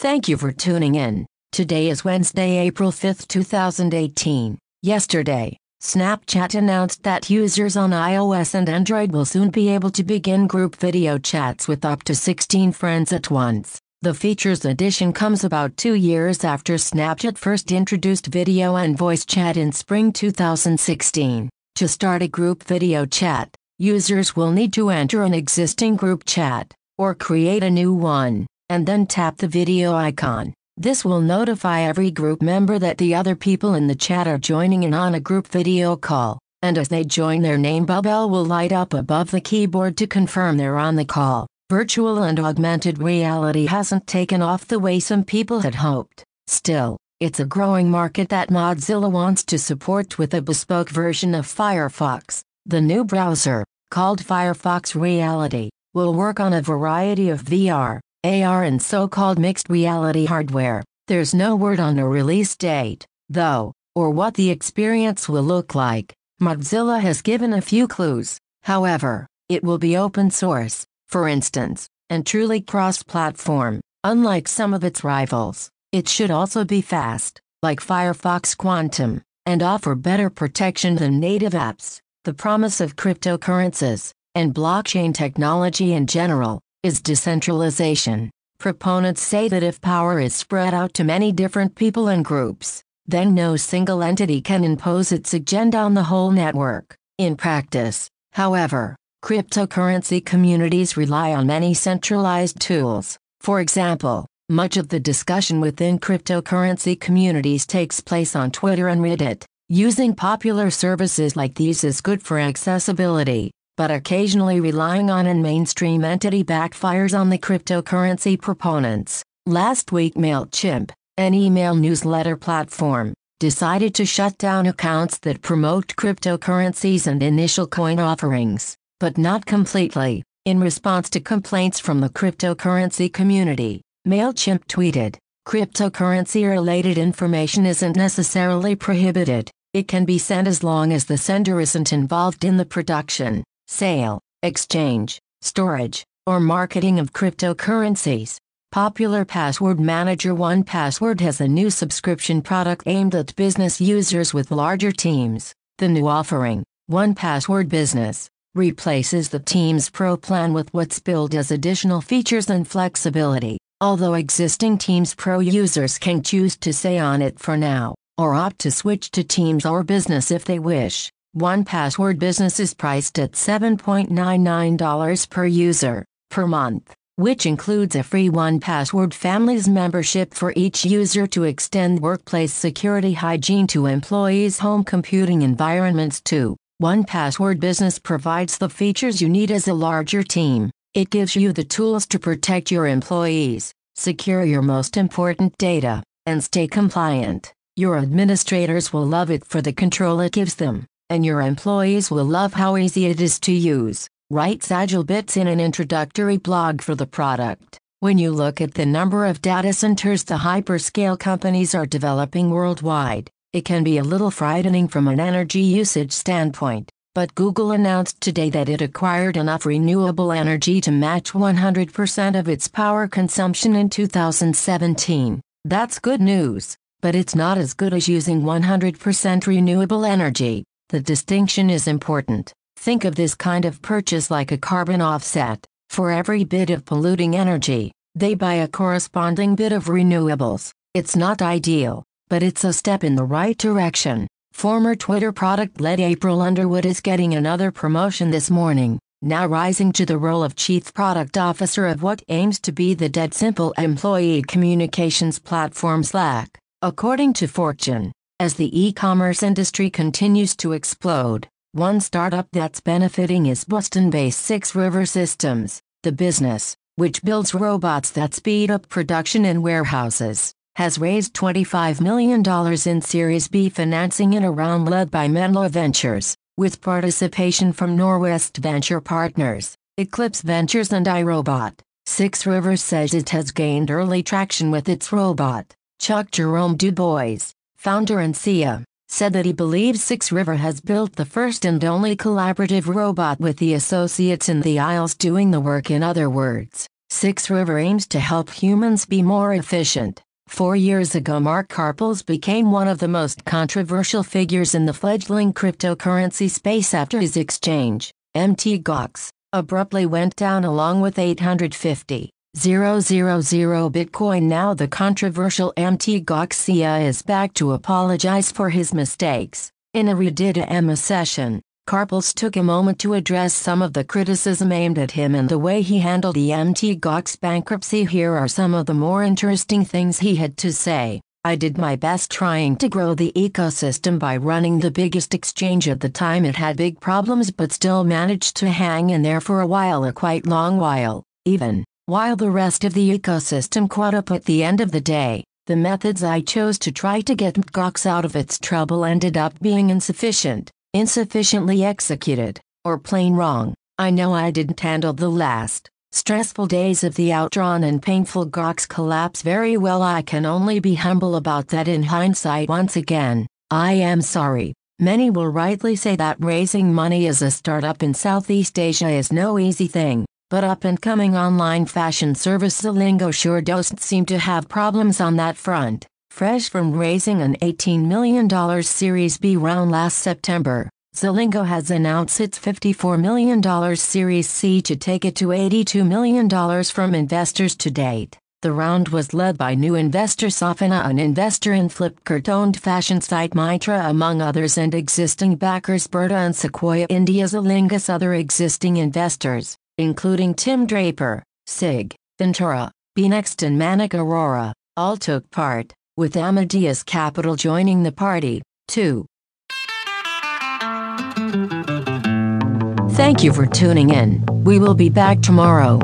Thank you for tuning in. Today is Wednesday, April 5, 2018. Yesterday, Snapchat announced that users on iOS and Android will soon be able to begin group video chats with up to 16 friends at once. The features addition comes about two years after Snapchat first introduced video and voice chat in spring 2016. To start a group video chat, users will need to enter an existing group chat, or create a new one, and then tap the video icon. This will notify every group member that the other people in the chat are joining in on a group video call, and as they join their name bubble will light up above the keyboard to confirm they're on the call. Virtual and augmented reality hasn't taken off the way some people had hoped. Still, it's a growing market that Mozilla wants to support with a bespoke version of Firefox. The new browser, called Firefox Reality, will work on a variety of VR, AR and so-called mixed reality hardware. There's no word on a release date, though, or what the experience will look like. Mozilla has given a few clues. However, it will be open source, for instance, and truly cross-platform, unlike some of its rivals. It should also be fast, like Firefox Quantum, and offer better protection than native apps. The promise of cryptocurrencies and blockchain technology in general is decentralization. Proponents say that if power is spread out to many different people and groups, then no single entity can impose its agenda on the whole network. In practice, however, cryptocurrency communities rely on many centralized tools. For example, much of the discussion within cryptocurrency communities takes place on Twitter and Reddit. Using popular services like these is good for accessibility, but occasionally relying on a mainstream entity backfires on the cryptocurrency proponents. Last week, MailChimp, an email newsletter platform, decided to shut down accounts that promote cryptocurrencies and initial coin offerings, but not completely. In response to complaints from the cryptocurrency community, MailChimp tweeted, Cryptocurrency related information isn't necessarily prohibited. It can be sent as long as the sender isn't involved in the production sale, exchange, storage, or marketing of cryptocurrencies. Popular Password Manager 1Password has a new subscription product aimed at business users with larger teams. The new offering, 1Password Business, replaces the Teams Pro plan with what's billed as additional features and flexibility. Although existing Teams Pro users can choose to stay on it for now, or opt to switch to Teams or Business if they wish. 1Password Business is priced at $7.99 per user per month, which includes a free 1Password Families membership for each user to extend workplace security hygiene to employees' home computing environments too. 1Password Business provides the features you need as a larger team. It gives you the tools to protect your employees, secure your most important data, and stay compliant. Your administrators will love it for the control it gives them and your employees will love how easy it is to use, writes AgileBits in an introductory blog for the product. When you look at the number of data centers the hyperscale companies are developing worldwide, it can be a little frightening from an energy usage standpoint. But Google announced today that it acquired enough renewable energy to match 100% of its power consumption in 2017. That's good news, but it's not as good as using 100% renewable energy. The distinction is important. Think of this kind of purchase like a carbon offset. For every bit of polluting energy, they buy a corresponding bit of renewables. It's not ideal, but it's a step in the right direction. Former Twitter product lead April Underwood is getting another promotion this morning, now rising to the role of Chief Product Officer of what aims to be the dead simple employee communications platform Slack. According to Fortune, as the e-commerce industry continues to explode, one startup that's benefiting is Boston-based Six River Systems. The business, which builds robots that speed up production in warehouses, has raised $25 million in Series B financing in a round led by Menlo Ventures, with participation from Norwest Venture Partners, Eclipse Ventures and iRobot. Six Rivers says it has gained early traction with its robot, Chuck Jerome DuBois, founder and CEO, said that he believes Six River has built the first and only collaborative robot with the associates in the aisles doing the work in other words. Six River aims to help humans be more efficient. Four years ago, Mark Karpelès became one of the most controversial figures in the fledgling cryptocurrency space after his exchange, MT Gox, abruptly went down along with 850. 000 Bitcoin Now the controversial MT Goxia is back to apologize for his mistakes. In a Reddit AMA session, Karpelès took a moment to address some of the criticism aimed at him and the way he handled the MT Gox bankruptcy. Here are some of the more interesting things he had to say. I did my best trying to grow the ecosystem by running the biggest exchange at the time. It had big problems but still managed to hang in there for a while, a quite long while, even while the rest of the ecosystem caught up at the end of the day, the methods I chose to try to get Gox out of its trouble ended up being insufficient, insufficiently executed, or plain wrong. I know I didn't handle the last, stressful days of the outdrawn and painful Gox collapse very well. I can only be humble about that in hindsight once again. I am sorry. Many will rightly say that raising money as a startup in Southeast Asia is no easy thing. But up and coming online fashion service Zilingo sure doesn't seem to have problems on that front. Fresh from raising an $18 million Series B round last September, Zilingo has announced its $54 million Series C to take it to $82 million from investors to date. The round was led by new investor Sofina, an investor in Flipkart owned fashion site Myntra among others, and existing backers Burda and Sequoia India. Zilingo's other existing investors including Tim Draper, SIG, Venturra, BEENEXT and Manik Arora, all took part, with Amadeus Capital joining the party, too. Thank you for tuning in. We will be back tomorrow.